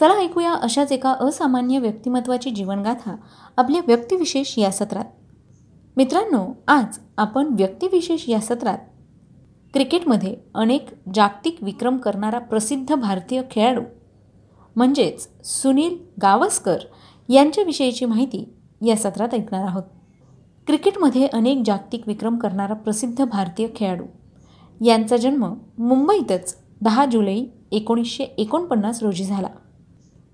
चला ऐकूया अशाच एका असामान्य व्यक्तिमत्वाची जीवनगाथा आपल्या व्यक्तिविशेष या सत्रात. मित्रांनो आज आपण व्यक्तिविशेष या सत्रात क्रिकेटमध्ये अनेक जागतिक विक्रम करणारा प्रसिद्ध भारतीय खेळाडू म्हणजेच सुनील गावस्कर यांच्याविषयीची माहिती या सत्रात ऐकणार आहोत. क्रिकेटमध्ये अनेक जागतिक विक्रम करणारा प्रसिद्ध भारतीय खेळाडू यांचा जन्म मुंबईतच दहा जुलै एकोणीसशे एकोणपन्नास रोजी झाला.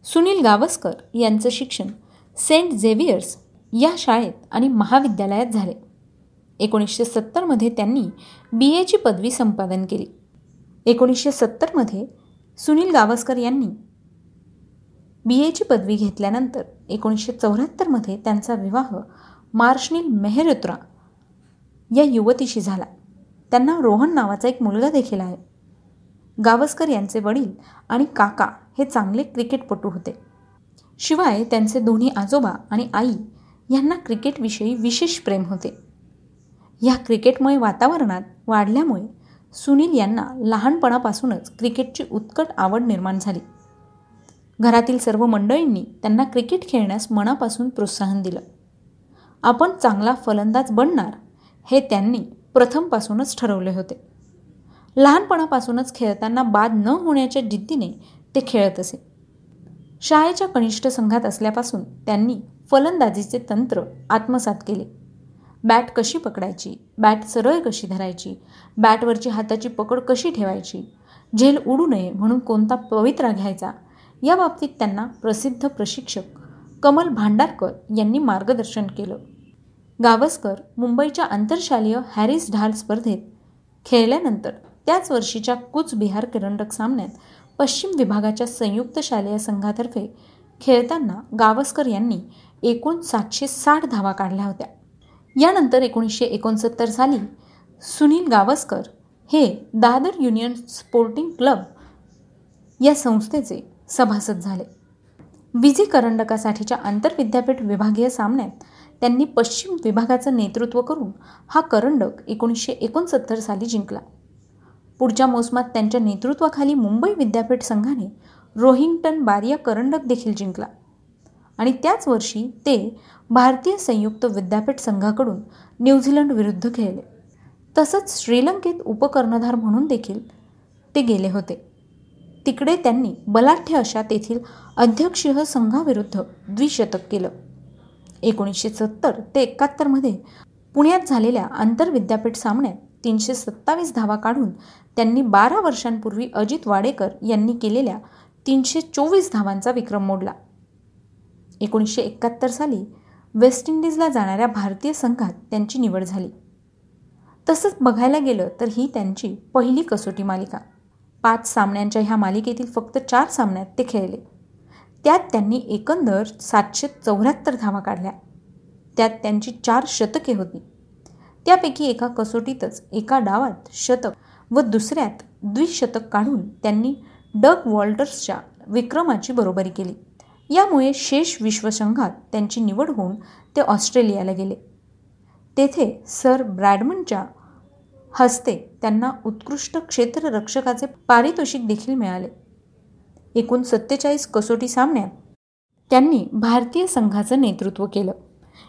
सुनील गावस्कर यांचं शिक्षण सेंट झेवियर्स या शाळेत आणि महाविद्यालयात झाले. एकोणीसशे सत्तरमध्ये त्यांनी बी एची पदवी संपादन केली. एकोणीसशे सत्तरमध्ये सुनील गावस्कर यांनी बी एची पदवी घेतल्यानंतर एकोणीसशे चौऱ्याहत्तरमध्ये त्यांचा विवाह मार्शनील मेहरुत्रा या युवतीशी झाला. त्यांना रोहन नावाचा एक मुलगा देखील आहे. गावस्कर यांचे वडील आणि काका हे चांगले क्रिकेटपटू होते. शिवाय त्यांचे दोन्ही आजोबा आणि आई यांना क्रिकेटविषयी विशेष प्रेम होते. या क्रिकेटमय वातावरणात वाढल्यामुळे सुनील यांना लहानपणापासूनच क्रिकेटची उत्कट आवड निर्माण झाली. घरातील सर्व मंडळींनी त्यांना क्रिकेट खेळण्यास मनापासून प्रोत्साहन दिलं. आपण चांगला फलंदाज बनणार हे त्यांनी प्रथमपासूनच ठरवले होते. लहानपणापासूनच खेळताना बाद न होण्याच्या जिद्दीने ते खेळत असे. शाळेच्या कनिष्ठ संघात असल्यापासून त्यांनी फलंदाजीचे तंत्र आत्मसात केले. बॅट कशी पकडायची? बॅट सरळ कशी धरायची? बॅटवरची हाताची पकड कशी ठेवायची? झेल उडू नये म्हणून कोणता पवित्रा घ्यायचा? या बाबतीत त्यांना प्रसिद्ध प्रशिक्षक कमल भांडारकर यांनी मार्गदर्शन केलं. गावस्कर मुंबईच्या आंतरशालीय हॅरिस ढाल स्पर्धेत खेळल्यानंतर त्याच वर्षीच्या कूचबिहार किरणडक सामन्यात पश्चिम विभागाच्या संयुक्त शालेय संघातर्फे खेळताना गावस्कर यांनी एकूण सातशे साठ धावा काढल्या होत्या. यानंतर एकोणीसशे एकोणसत्तर साली सुनील गावस्कर हे दादर युनियन स्पोर्टिंग क्लब या संस्थेचे सभासद झाले. विजी करंडकासाठीच्या आंतरविद्यापीठ विभागीय सामन्यात त्यांनी पश्चिम विभागाचं नेतृत्व करून हा करंडक एकोणीसशे एकोणसत्तर साली जिंकला. पुढच्या मोसमात त्यांच्या नेतृत्वाखाली मुंबई विद्यापीठ संघाने रोहिंग्टन बारिया करंडक देखील जिंकला. आणि त्याच वर्षी ते भारतीय संयुक्त विद्यापीठ संघाकडून न्यूझीलंड विरुद्ध खेळले. तसंच श्रीलंकेत उपकर्णधार म्हणून देखील ते गेले होते. तिकडे त्यांनी बलाढ्य अशा तेथील अध्यक्षीय संघाविरुद्ध द्विशतक केलं. एकोणीसशे सत्तर ते एकाहत्तरमध्ये पुण्यात झालेल्या आंतरविद्यापीठ सामन्यात तीनशे सत्तावीस धावा काढून त्यांनी बारा वर्षांपूर्वी अजित वाडेकर यांनी केलेल्या तीनशे चोवीस धावांचा विक्रम मोडला. एकोणीसशे एकाहत्तर साली वेस्ट इंडिजला जाणाऱ्या भारतीय संघात त्यांची निवड झाली. तसंच बघायला गेलं तर ही त्यांची पहिली कसोटी मालिका. पाच सामन्यांच्या ह्या मालिकेतील फक्त चार सामन्यात ते खेळले. त्यात त्यांनी एकंदर सातशे चौऱ्याहत्तर धावा काढल्या. त्यात त्यांची चार शतके होती. त्यापैकी एका कसोटीतच एका डावात शतक व दुसऱ्यात द्विशतक काढून त्यांनी डग वॉल्टर्सच्या विक्रमाची बरोबरी केली. यामुळे शेष विश्वसंघात त्यांची निवड होऊन ते ऑस्ट्रेलियाला गेले. तेथे सर ब्रॅडमनच्या हस्ते त्यांना उत्कृष्ट क्षेत्ररक्षकाचे पारितोषिक देखील मिळाले. एकूण सत्तेचाळीस कसोटी सामन्यात त्यांनी भारतीय संघाचं नेतृत्व केलं.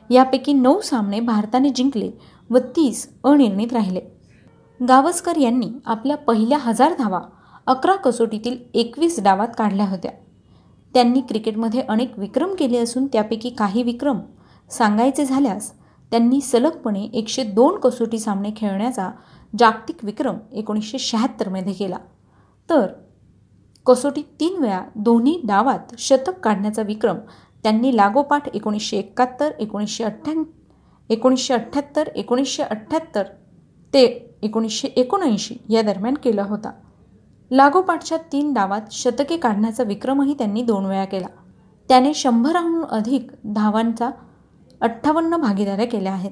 यापैकी नऊ सामने भारताने जिंकले व तीस अनिर्णित राहिले. गावस्कर यांनी आपल्या पहिल्या हजार धावा अकरा कसोटीतील एकवीस डावात काढल्या होत्या. त्यांनी क्रिकेटमध्ये अनेक विक्रम केले असून त्यापैकी काही विक्रम सांगायचे झाल्यास त्यांनी सलगपणे एकशे दोन कसोटी सामने खेळण्याचा जागतिक विक्रम एकोणीसशे शहात्तरमध्ये केला. तर कसोटीत तीन वेळा दोन्ही डावात शतक काढण्याचा विक्रम त्यांनी लागोपाठ एकोणीसशे एकाहत्तर एकोणीसशे अठ्ठ्या एकोणीसशे अठ्ठ्याहत्तर एकोणीसशे अठ्ठ्याहत्तर ते एकोणीसशे एकोणऐंशी या दरम्यान केला होता. लागोपाठच्या तीन डावात शतके काढण्याचा विक्रमही त्यांनी दोन वेळा केला. त्याने शंभराहून अधिक धावांचा अठ्ठावन्न भागीदाऱ्या केल्या आहेत.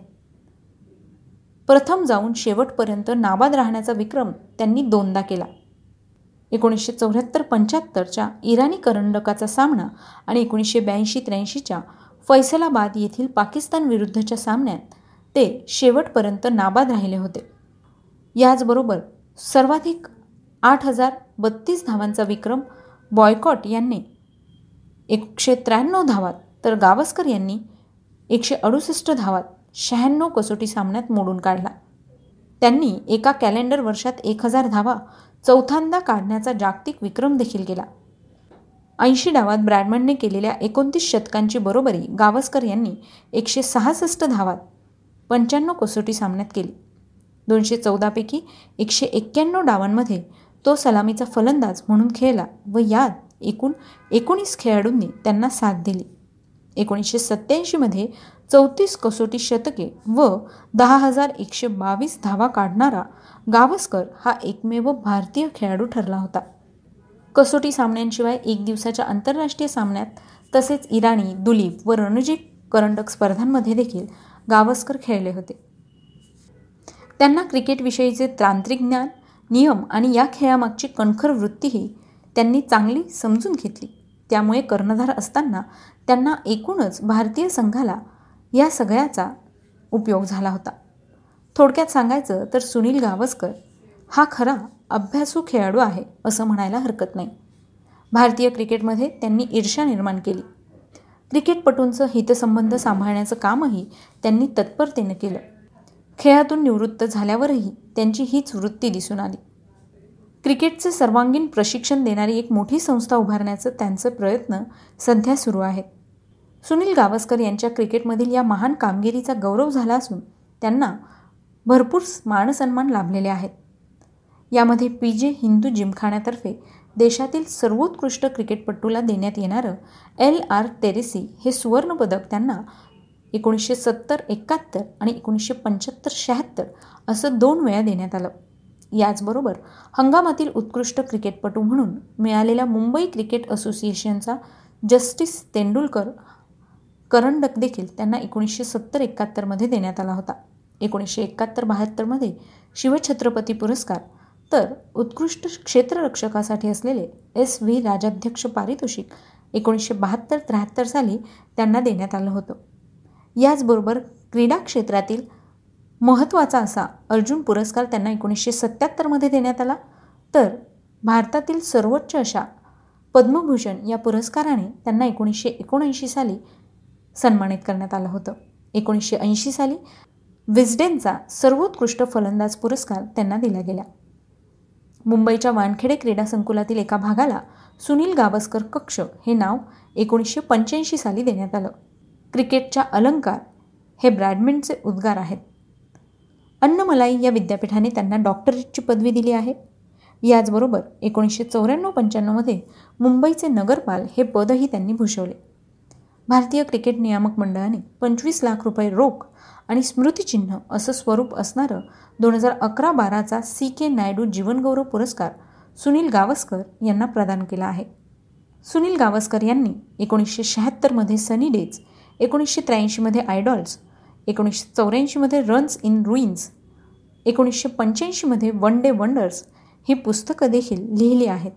प्रथम जाऊन शेवटपर्यंत नाबाद राहण्याचा विक्रम त्यांनी दोनदा केला. एकोणीसशे चौऱ्याहत्तर पंच्याहत्तरच्या इराणी करंडकाचा सामना आणि एकोणीसशे ब्याऐंशी त्र्याऐंशीच्या फैसलाबाद येथील पाकिस्तान विरुद्धच्या सामन्यात ते शेवटपर्यंत नाबाद राहिले होते. याचबरोबर सर्वाधिक आठ हजार बत्तीस धावांचा विक्रम बॉयकॉट यांनी एकशे त्र्याण्णव धावात तर गावस्कर यांनी एकशे अडुसष्ट धावात शहाण्णव कसोटी सामन्यात मोडून काढला. त्यांनी एका कॅलेंडर वर्षात एक हजार धावा चौथ्यांदा काढण्याचा जागतिक विक्रम देखील केला. ऐंशी डावात ब्रॅडमनने केलेल्या एकोणतीस शतकांची बरोबरी गावस्कर यांनी एकशे सहासष्ट धावात पंच्याण्णव कसोटी सामन्यात केली. दोनशे चौदापैकी एकशे एक्क्याण्णव डावांमध्ये तो सलामीचा फलंदाज म्हणून खेळला व यात एकूण एकोणीस खेळाडूंनी त्यांना साथ दिली. एकोणीसशे सत्त्याऐंशीमध्ये चौतीस कसोटी शतके व दहा हजार एकशे बावीस धावा काढणारा गावस्कर हा एकमेव भारतीय खेळाडू ठरला होता. कसोटी सामन्यांशिवाय एक दिवसाच्या आंतरराष्ट्रीय सामन्यात तसेच इराणी दुलीप व रणजी करंडक स्पर्धांमध्ये देखील गावस्कर खेळले होते. त्यांना क्रिकेटविषयीचे तांत्रिक ज्ञान नियम आणि या खेळामागची कणखर वृत्तीही त्यांनी चांगली समजून घेतली. त्यामुळे कर्णधार असताना त्यांना एकूणच भारतीय संघाला या सगळ्याचा उपयोग झाला होता. थोडक्यात सांगायचं तर सुनील गावस्कर हा खरा अभ्यासू खेळाडू आहे असं म्हणायला हरकत नाही. भारतीय क्रिकेटमध्ये त्यांनी ईर्षा निर्माण केली. क्रिकेटपटूंचं हितसंबंध सांभाळण्याचं कामही त्यांनी तत्परतेनं केलं. खेळातून निवृत्त झाल्यावरही त्यांची हीच वृत्ती दिसून आली. क्रिकेटचे सर्वांगीण प्रशिक्षण देणारी एक मोठी संस्था उभारण्याचं त्यांचं प्रयत्न सध्या सुरू आहेत. सुनील गावस्कर यांच्या क्रिकेटमधील या महान कामगिरीचा गौरव झाला असून त्यांना भरपूर मानसन्मान लाभलेले आहेत. यामध्ये पी जे हिंदू जिमखान्यातर्फे देशातील सर्वोत्कृष्ट क्रिकेटपटूला देण्यात येणारं एल आर टेरेसी हे सुवर्णपदक त्यांना एकोणीसशे सत्तर एकाहत्तर आणि एकोणीसशे पंच्याहत्तर शहात्तर असं दोन वेळा देण्यात आलं. याचबरोबर हंगामातील उत्कृष्ट क्रिकेटपटू म्हणून मिळालेला मुंबई क्रिकेट असोसिएशनचा जस्टिस तेंडुलकर करंडक देखील त्यांना एकोणीसशे सत्तर एकाहत्तरमध्ये देण्यात आला होता. एकोणीसशे एकाहत्तर बहात्तरमध्ये शिवछत्रपती पुरस्कार तर उत्कृष्ट क्षेत्ररक्षकासाठी असलेले एस व्ही राजाध्यक्ष पारितोषिक एकोणीसशे बहात्तर त्र्याहत्तर साली त्यांना देण्यात आलं होतं. याचबरोबर क्रीडा क्षेत्रातील महत्त्वाचा असा अर्जुन पुरस्कार त्यांना एकोणीसशे सत्त्याहत्तरमध्ये देण्यात आला. तर भारतातील सर्वोच्च अशा पद्मभूषण या पुरस्काराने त्यांना एकोणीसशे एकोणऐंशी साली सन्मानित करण्यात आलं होतं. एकोणीसशे ऐंशी साली विस्डेनचा सर्वोत्कृष्ट फलंदाज पुरस्कार त्यांना दिला गेला. मुंबईच्या वानखेडे क्रीडा संकुलातील एका भागाला सुनील गावस्कर कक्ष हे नाव एकोणीसशे पंच्याऐंशी साली देण्यात आलं. क्रिकेटच्या अलंकार हे ब्रॅडमिंटचे उद्गार आहेत. अन्नमलाई या विद्यापीठाने त्यांना डॉक्टरेटची पदवी दिली आहे. याचबरोबर एकोणीसशे चौऱ्याण्णव पंच्याण्णवमध्ये मुंबईचे नगरपाल हे पदही त्यांनी भूषवले. भारतीय क्रिकेट नियामक मंडळाने पंचवीस लाख रुपये रोख आणि स्मृतिचिन्ह असं स्वरूप असणारं दोन हजार अकरा बाराचा सी के नायडू जीवनगौरव पुरस्कार सुनील गावस्कर यांना प्रदान केला आहे. सुनील गावस्कर यांनी एकोणीसशे शहात्तरमध्ये सनी डेज एकोणीसशे त्र्याऐंशीमध्ये आयडॉल्स एकोणीसशे चौऱ्याऐंशीमध्ये रन्स इन रुईन्स एकोणीसशे पंच्याऐंशीमध्ये वन डे वंडर्स ही पुस्तकं देखील लिहिली आहेत.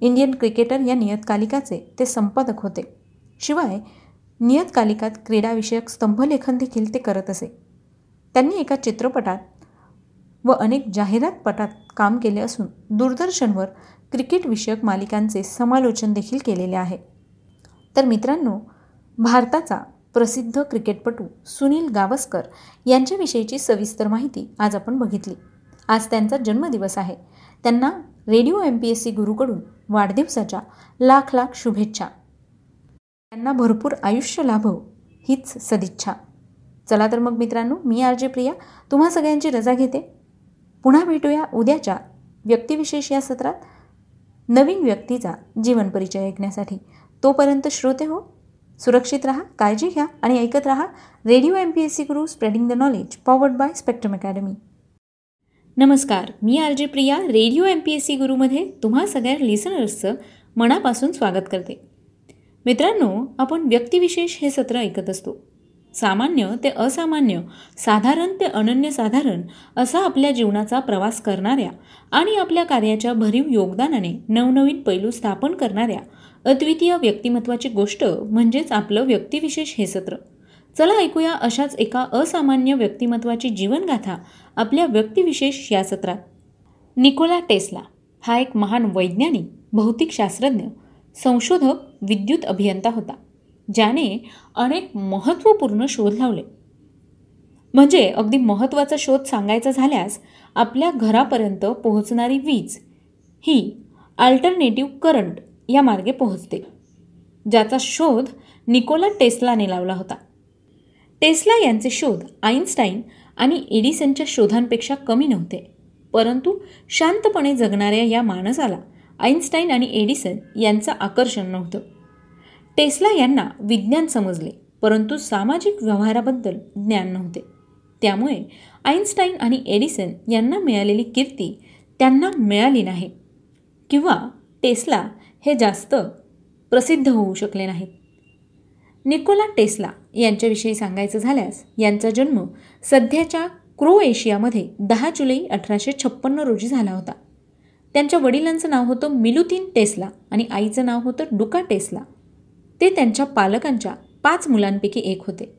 इंडियन क्रिकेटर या नियतकालिकाचे ते संपादक होते. शिवाय नियतकालिकात क्रीडाविषयक स्तंभलेखन देखील ते करत असे. त्यांनी एका चित्रपटात व अनेक जाहिरातपटात काम केले असून दूरदर्शनवर क्रिकेटविषयक मालिकांचे समालोचन देखील केलेले आहे. तर मित्रांनो भारताचा प्रसिद्ध क्रिकेटपटू सुनील गावस्कर यांच्याविषयीची सविस्तर माहिती आज आपण बघितली. आज त्यांचा जन्मदिवस आहे. त्यांना radio M P S C गुरूकडून वाढदिवसाच्या लाख लाख शुभेच्छा. त्यांना भरपूर आयुष्य लाभव हीच सदिच्छा. चला तर मग मित्रांनो मी आर जे प्रिया तुम्हा सगळ्यांची रजा घेते. पुन्हा भेटूया उद्याच्या व्यक्तिविशेष या सत्रात. नवीन व्यक्तीचा जीवन परिचय ऐकण्यासाठी. तोपर्यंत श्रोते हो सुरक्षित राहा काळजी घ्या आणि ऐकत राहा radio M P S C Guru spreading the knowledge powered by Spectrum Academy. नमस्कार मी R J Priya radio M P S C गुरुमध्ये तुम्हा सगळ्या लिसनर्सचं मनापासून स्वागत करते. मित्रांनो आपण व्यक्तिविशेष हे सत्र ऐकत असतो. सामान्य ते असामान्य साधारण ते अनन्यसाधारण असा आपल्या जीवनाचा प्रवास करणाऱ्या आणि आपल्या कार्याच्या भरीव योगदानाने नवनवीन पैलू स्थापन करणाऱ्या अद्वितीय व्यक्तिमत्वाची गोष्ट म्हणजेच आपलं व्यक्तिविशेष हे सत्र. चला ऐकूया अशाच एका असामान्य व्यक्तिमत्वाची जीवनगाथा आपल्या व्यक्तिविशेष या सत्रात. निकोला टेस्ला हा एक महान वैज्ञानिक भौतिकशास्त्रज्ञ संशोधक विद्युत अभियंता होता. ज्याने अनेक महत्त्वपूर्ण शोध लावले. म्हणजे अगदी महत्त्वाचा शोध सांगायचा झाल्यास आपल्या घरापर्यंत पोहोचणारी वीज ही अल्टरनेटिव्ह करंट या मार्गे पोहोचते. ज्याचा शोध निकोला टेस्लाने लावला होता. टेस्ला यांचे शोध आईन्स्टाईन आणि एडिसनच्या शोधांपेक्षा कमी नव्हते परंतु शांतपणे जगणाऱ्या या माणसाला आईन्स्टाईन आणि एडिसन यांचं आकर्षण नव्हतं. टेस्ला यांना विज्ञान समजले परंतु सामाजिक व्यवहाराबद्दल ज्ञान नव्हते. त्यामुळे आईन्स्टाईन आणि एडिसन यांना मिळालेली कीर्ती त्यांना मिळाली नाही किंवा टेस्ला हे जास्त प्रसिद्ध होऊ शकले नाहीत. निकोला टेस्ला यांच्याविषयी सांगायचं झाल्यास यांचा जन्म सध्याच्या क्रोएशियामध्ये दहा जुलै अठराशे छप्पन्न रोजी झाला होता. त्यांच्या वडिलांचं नाव होतं मिलुतीन टेस्ला आणि आईचं नाव होतं डुका टेस्ला. ते त्यांच्या पालकांच्या पाच मुलांपैकी एक होते.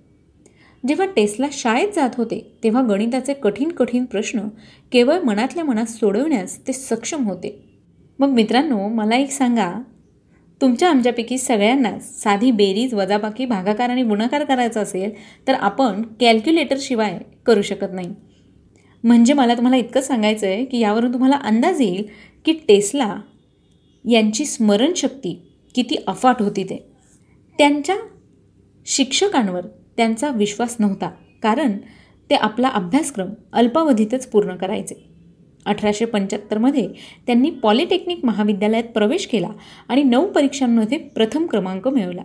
जेव्हा टेस्ला शाळेत जात होते तेव्हा गणिताचे कठीण कठीण प्रश्न केवळ मनातल्या मनात सोडवण्यास ते सक्षम होते. मग मित्रांनो मला एक सांगा तुमच्या आमच्यापैकी सगळ्यांनाच साधी बेरीज वजाबाकी भागाकार आणि गुणाकार करायचा असेल तर आपण कॅल्क्युलेटरशिवाय करू शकत नाही. म्हणजे मला तुम्हाला इतकं सांगायचं आहे की यावरून तुम्हाला अंदाज येईल की टेस्ला यांची स्मरणशक्ती किती अफाट होती ते. त्यांच्या शिक्षकांवर त्यांचा विश्वास नव्हता कारण ते आपला अभ्यासक्रम अल्पावधीतच पूर्ण करायचे. अठराशे पंच्याहत्तरमध्ये त्यांनी पॉलिटेक्निक महाविद्यालयात प्रवेश केला आणि नऊ परीक्षांमध्ये प्रथम क्रमांक मिळवला.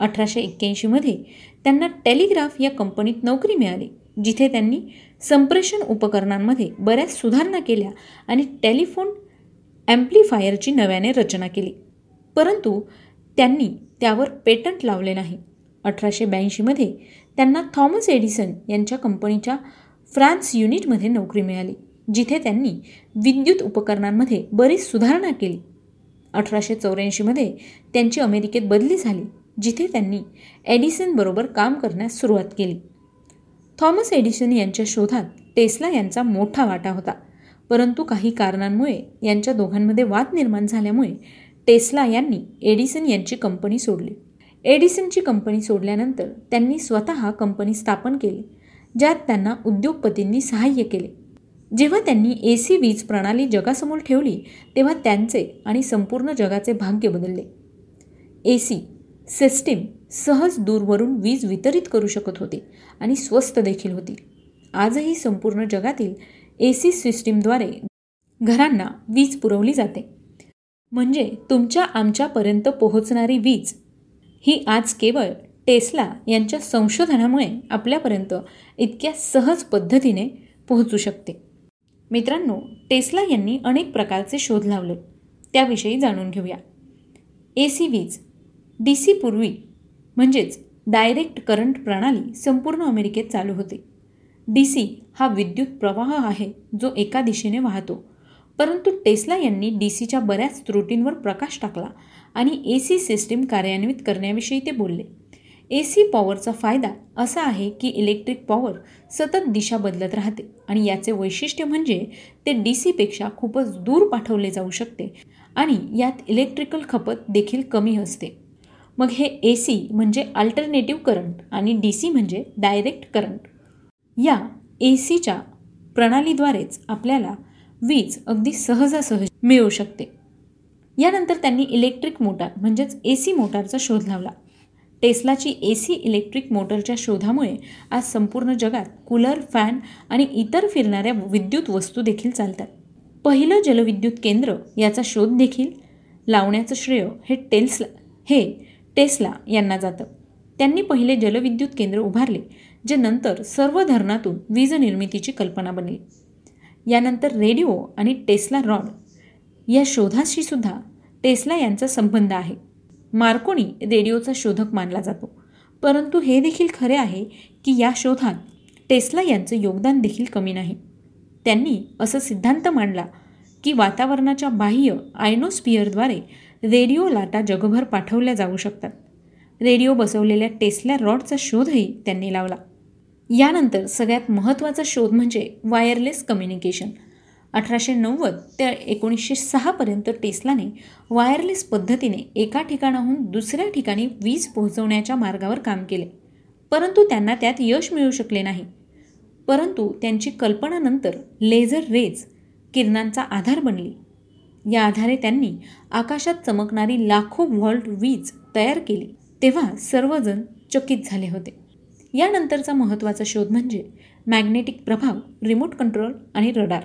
अठराशे एक्क्याऐंशीमध्ये त्यांना टेलिग्राफ या कंपनीत नोकरी मिळाली. जिथे त्यांनी संप्रेषण उपकरणांमध्ये बऱ्याच सुधारणा केल्या आणि टेलिफोन ॲम्प्लिफायरची नव्याने रचना केली. परंतु त्यांनी त्यावर पेटंट लावले नाही. अठराशे ब्याऐंशीमध्ये त्यांना थॉमस एडिसन यांच्या कंपनीच्या फ्रान्स युनिटमध्ये नोकरी मिळाली जिथे त्यांनी विद्युत उपकरणांमध्ये बरीच सुधारणा केली. अठराशे चौऱ्याऐंशीमध्ये त्यांची अमेरिकेत बदली झाली जिथे त्यांनी एडिसनबरोबर काम करण्यास सुरुवात केली. थॉमस एडिसन यांच्या शोधात टेस्ला यांचा मोठा वाटा होता. परंतु काही कारणांमुळे यांच्या दोघांमध्ये वाद निर्माण झाल्यामुळे टेस्ला यांनी एडिसन यांची कंपनी सोडली. एडिसनची कंपनी सोडल्यानंतर त्यांनी स्वतः कंपनी स्थापन केली ज्यात त्यांना उद्योगपतींनी सहाय्य केले. जेव्हा त्यांनी ए सी वीज प्रणाली जगासमोर ठेवली तेव्हा त्यांचे आणि संपूर्ण जगाचे भाग्य बदलले. ए सी सिस्टीम सहज दूरवरून वीज वितरित करू शकत होते आणि स्वस्त देखील होती. आजही संपूर्ण जगातील ए सी सिस्टीमद्वारे घरांना वीज पुरवली जाते. म्हणजे तुमच्या आमच्यापर्यंत पोहोचणारी वीज ही आज केवळ टेस्ला यांच्या संशोधनामुळे आपल्यापर्यंत इतक्या सहज पद्धतीने पोहोचू शकते. मित्रांनो टेस्ला यांनी अनेक प्रकारचे शोध लावले. त्याविषयी जाणून घेऊया. ए सी वीज डी सी पूर्वी म्हणजेच डायरेक्ट करंट प्रणाली संपूर्ण अमेरिकेत चालू होते. डी सी हा विद्युत प्रवाह आहे जो एका दिशेने वाहतो. परंतु टेस्ला यांनी डी सीच्या बऱ्याच त्रुटींवर प्रकाश टाकला आणि ए सी सिस्टीम कार्यान्वित करण्याविषयी ते बोलले. ए सी पॉवरचा फायदा असा आहे की इलेक्ट्रिक पॉवर सतत दिशा बदलत राहते आणि याचे वैशिष्ट्य म्हणजे ते डी सीपेक्षा खूपच दूर पाठवले जाऊ शकते आणि यात इलेक्ट्रिकल खपत देखील कमी असते. मग हे ए सी म्हणजे अल्टरनेटिव्ह करंट आणि डी सी म्हणजे डायरेक्ट करंट या ए सीच्या प्रणालीद्वारेच आपल्याला वीज अगदी सहजासहज मिळू शकते. यानंतर त्यांनी इलेक्ट्रिक मोटार म्हणजेच ए सी मोटारचा शोध लावला. टेस्लाची ए सी इलेक्ट्रिक मोटरच्या शोधामुळे आज संपूर्ण जगात कूलर फॅन आणि इतर फिरणाऱ्या विद्युत वस्तू देखील चालतात. पहिलं जलविद्युत केंद्र याचा शोध देखील लावण्याचं श्रेय हे टेल्सला हे टेस्ला यांना जातं. त्यांनी पहिले जलविद्युत केंद्र उभारले जे नंतर सर्व धरणातून वीज निर्मितीची कल्पना बनली. यानंतर रेडिओ आणि टेस्ला रॉड या शोधाशी सुद्धा टेस्ला यांचा संबंध आहे. मार्कोनी रेडिओचा शोधक मानला जातो. परंतु हे देखील खरे आहे की या शोधात टेस्ला यांचं योगदान देखील कमी नाही. त्यांनी असं सिद्धांत मांडला की वातावरणाच्या बाह्य आयनोस्पियरद्वारे रेडिओ लाटा जगभर पाठवल्या जाऊ शकतात. रेडिओ बसवलेल्या टेस्ला रॉडचा शोधही त्यांनी लावला. यानंतर सगळ्यात महत्त्वाचा शोध म्हणजे वायरलेस कम्युनिकेशन अठराशे नव्वद ते एकोणीसशे सहापर्यंत टेस्लाने वायरलेस पद्धतीने एका ठिकाणाहून दुसऱ्या ठिकाणी वीज पोहोचवण्याच्या मार्गावर काम केले. परंतु त्यांना त्यात यश मिळू शकले नाही. परंतु त्यांची कल्पनानंतर लेझर रेज किरणांचा आधार बनली. या आधारे त्यांनी आकाशात चमकणारी लाखो व्हॉल्ट वीज तयार केली. तेव्हा सर्वजण चकित झाले होते. यानंतरचा महत्त्वाचा शोध म्हणजे मॅग्नेटिक प्रभाव रिमोट कंट्रोल आणि रडार.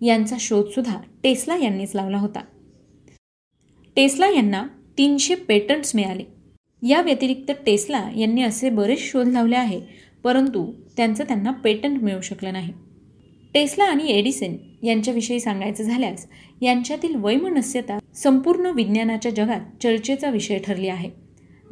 यांचा शोधसुद्धा टेस्ला यांनीच लावला होता. टेस्ला यांना तीनशे पेटंट्स मिळाले. या व्यतिरिक्त टेस्ला यांनी असे बरेच शोध लावले आहे परंतु त्यांचं त्यांना पेटंट मिळू शकलं नाही. टेस्ला आणि एडिसन यांच्याविषयी सांगायचं झाल्यास यांच्यातील वैमनस्यता संपूर्ण विज्ञानाच्या जगात चर्चेचा विषय ठरली आहे.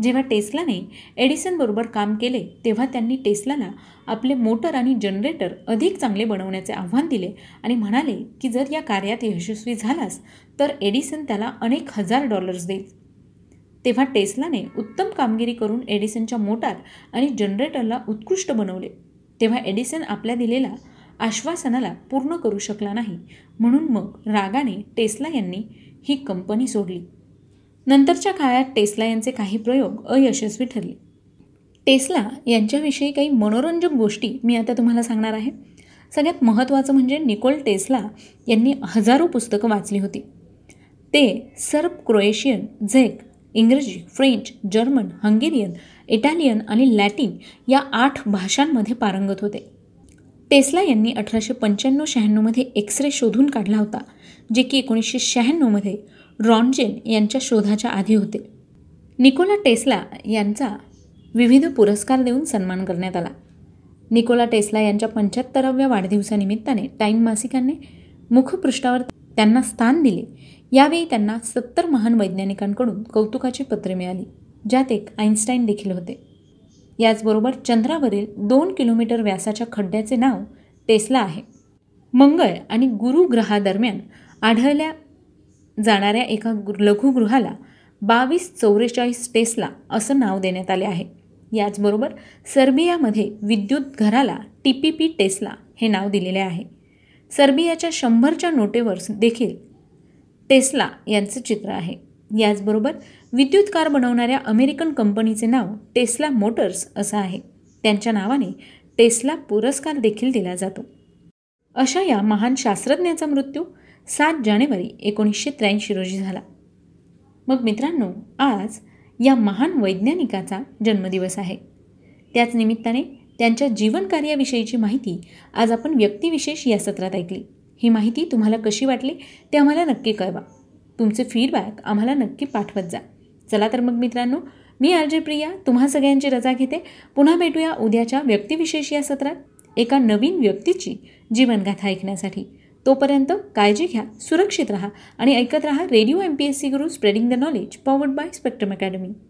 जेव्हा टेस्लाने एडिसनबरोबर काम केले तेव्हा त्यांनी टेस्लाला आपले मोटर आणि जनरेटर अधिक चांगले बनवण्याचे आव्हान दिले आणि म्हणाले की जर या कार्यात यशस्वी झालास तर एडिसन त्याला अनेक हजार डॉलर्स देईल. तेव्हा टेस्लाने उत्तम कामगिरी करून एडिसनच्या मोटार आणि जनरेटरला उत्कृष्ट बनवले. तेव्हा एडिसन आपल्या दिलेला आश्वासनाला पूर्ण करू शकला नाही. म्हणून मग रागाने टेस्ला यांनी ही कंपनी सोडली. नंतरच्या काळात टेस्ला यांचे काही प्रयोग अयशस्वी ठरले. टेस्ला यांच्याविषयी काही मनोरंजक गोष्टी मी आता तुम्हाला सांगणार आहे. सगळ्यात महत्त्वाचं म्हणजे निकोल टेस्ला यांनी हजारो पुस्तकं वाचली होती. ते सर्ब क्रोएशियन झेक इंग्रजी फ्रेंच जर्मन हंगेरियन इटालियन आणि लॅटिन या आठ भाषांमध्ये पारंगत होते. टेस्ला यांनी अठराशे पंच्याण्णव शहाण्णवमध्ये एक्सरे शोधून काढला होता जे की एकोणीसशे शहाण्णवमध्ये रॉनजेन यांच्या शोधाच्या आधी होते. निकोला टेस्ला यांचा विविध पुरस्कार देऊन सन्मान करण्यात आला. निकोला टेस्ला यांच्या पंच्याहत्तराव्या वाढदिवसानिमित्ताने टाईम मासिकाने मुखपृष्ठावर त्यांना स्थान दिले. यावेळी त्यांना सत्तर महान वैज्ञानिकांकडून कौतुकाची पत्रे मिळाली ज्यात एक आईन्स्टाईन देखील होते. याचबरोबर चंद्रावरील दोन किलोमीटर व्यासाच्या खड्ड्याचे नाव टेस्ला आहे. मंगळ आणि गुरुग्रहादरम्यान आढळल्या जाणाऱ्या एका लघुगृहाला बावीस चौवेचाळीस टेस्ला असं नाव देण्यात आले आहे. याचबरोबर सर्बियामध्ये विद्युत घराला टी पी पी टेस्ला हे नाव दिलेले आहे. सर्बियाच्या शंभरच्या नोटेवर देखील टेस्ला यांचं चित्र आहे. याचबरोबर विद्युत कार बनवणाऱ्या अमेरिकन कंपनीचे नाव टेस्ला मोटर्स असं आहे. त्यांच्या नावाने टेस्ला पुरस्कार देखील दिला जातो. अशा या महान शास्त्रज्ञाचा मृत्यू सात जानेवारी एकोणीसशे त्र्याऐंशी रोजी झाला. मग मित्रांनो आज या महान वैज्ञानिकाचा जन्मदिवस आहे. त्याच निमित्ताने त्यांच्या जीवनकार्याविषयीची माहिती आज आपण व्यक्तिविशेष या सत्रात ऐकली. ही माहिती तुम्हाला कशी वाटली ते आम्हाला नक्की कळवा. तुमचे फीडबॅक आम्हाला नक्की पाठवत जा. चला तर मग मित्रांनो मी आर प्रिया तुम्हा सगळ्यांची रजा घेते. पुन्हा भेटूया उद्याच्या व्यक्तिविशेष या सत्रात. एका नवीन व्यक्तीची जीवनगाथा ऐकण्यासाठी. तोपर्यंत काळजी घ्या सुरक्षित राहा आणि ऐकत राहा radio M P S C Guru spreading the knowledge powered by Spectrum Academy